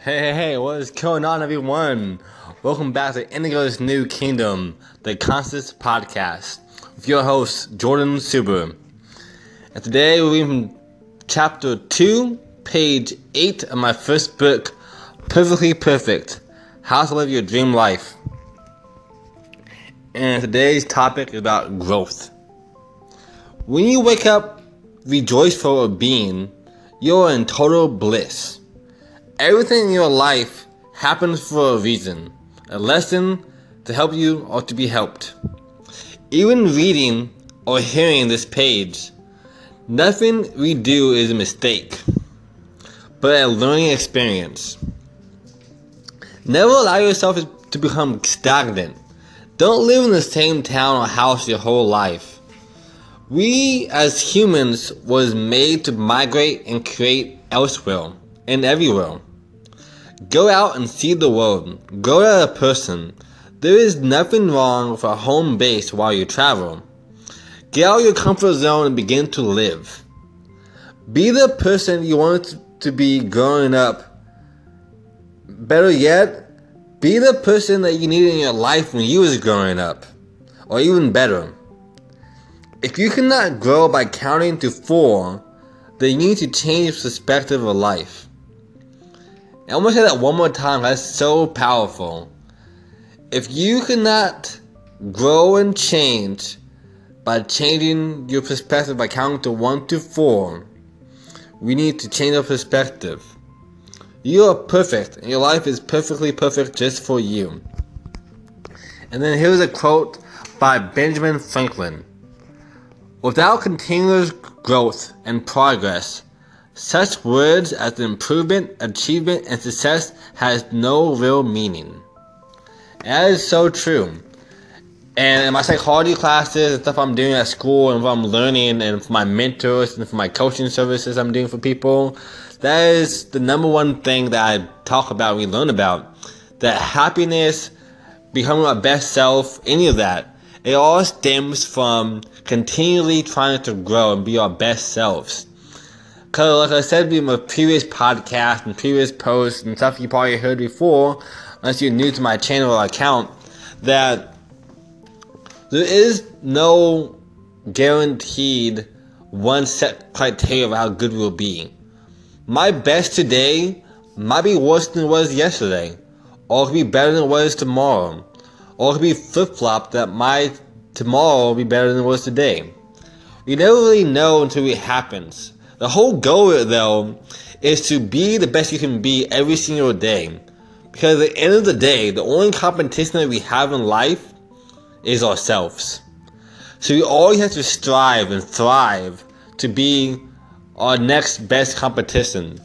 Hey, hey, hey, what is going on, everyone? Welcome back to Indigo's New Kingdom, the Constance Podcast, with your host, Jordan Suber. And today we're reading chapter 2, page 8 of my first book, Perfectly Perfect How to Live Your Dream Life. And today's topic is about growth. When you wake up rejoiceful of being, you're in total bliss. Everything in your life happens for a reason, a lesson to help you or to be helped. Even reading or hearing this page, nothing we do is a mistake, but a learning experience. Never allow yourself to become stagnant. Don't live in the same town or house your whole life. We as humans was made to migrate and create elsewhere and everywhere. Go out and see the world. Go to a person. There is nothing wrong with a home base while you travel. Get out of your comfort zone and begin to live. Be the person you wanted to be growing up. Better yet, be the person that you needed in your life when you was growing up. Or even better. If you cannot grow by counting to four, then you need to change perspective of life. And I'm gonna say that one more time. That's so powerful. If you cannot grow and change by changing your perspective by counting to one to four, we need to change our perspective. You are perfect, and your life is perfectly perfect just for you. And then here's a quote by Benjamin Franklin Without continuous growth and progress, such words as improvement, achievement, and success has no real meaning. That is so true. And in my psychology classes and stuff I'm doing at school and what I'm learning and for my mentors and for my coaching services I'm doing for people, that is the number one thing that I talk about, we learn about. That happiness, becoming our best self, any of that, it all stems from continually trying to grow and be our best selves. Because, like I said in my previous podcast and previous posts and stuff you probably heard before, unless you're new to my channel or account, that there is no guaranteed one set criteria of how good we'll be. My best today might be worse than it was yesterday, or it could be better than it was tomorrow, or it could be flip flop that my tomorrow will be better than it was today. We never really know until it happens. The whole goal, though, is to be the best you can be every single day. Because at the end of the day, the only competition that we have in life is ourselves. So we always have to strive and thrive to be our next best competition.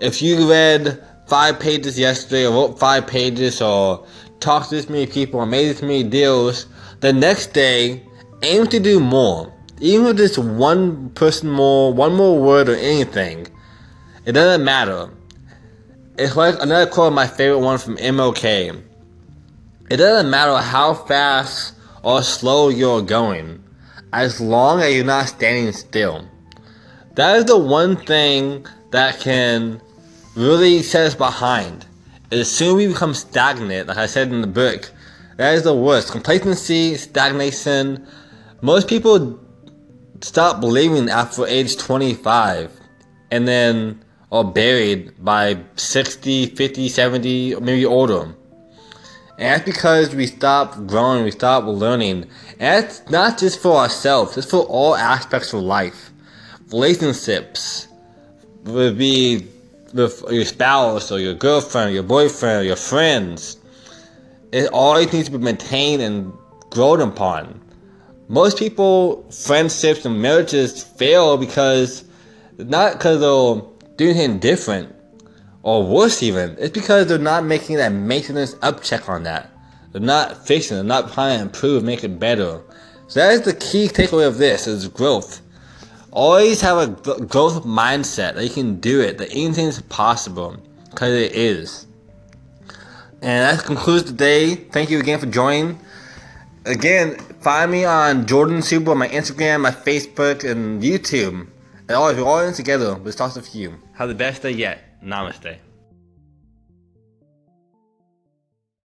If you read five pages yesterday, or wrote five pages, or talked to this many people, or made this many deals, the next day, aim to do more even if it's one person more, one more word or anything, it doesn't matter. It's like another quote, my favorite one from MLK. It doesn't matter how fast or slow you're going, as long as you're not standing still. That is the one thing that can really set us behind. As soon as we become stagnant, like I said in the book, that is the worst. Complacency, stagnation. Most people stop believing after age 25 and then are buried by 60, 50, 70, maybe older. And that's because we stop growing, we stop learning. And that's not just for ourselves, it's for all aspects of life. Relationships would be with your spouse or your girlfriend, or your boyfriend, or your friends. It always needs to be maintained and grown upon. Most people, friendships and marriages fail because not because they're doing anything different or worse even. It's because they're not making that maintenance up check on that. They're not fixing. They're not trying to improve, make it better. So that is the key takeaway of this: is growth. Always have a growth mindset that you can do it. That is possible because it is. And that concludes the day. Thank you again for joining. Again, find me on Jordan Super on my Instagram, my Facebook, and YouTube. And always, we're all in together. Let's talk to you. Have the best day yet. Namaste.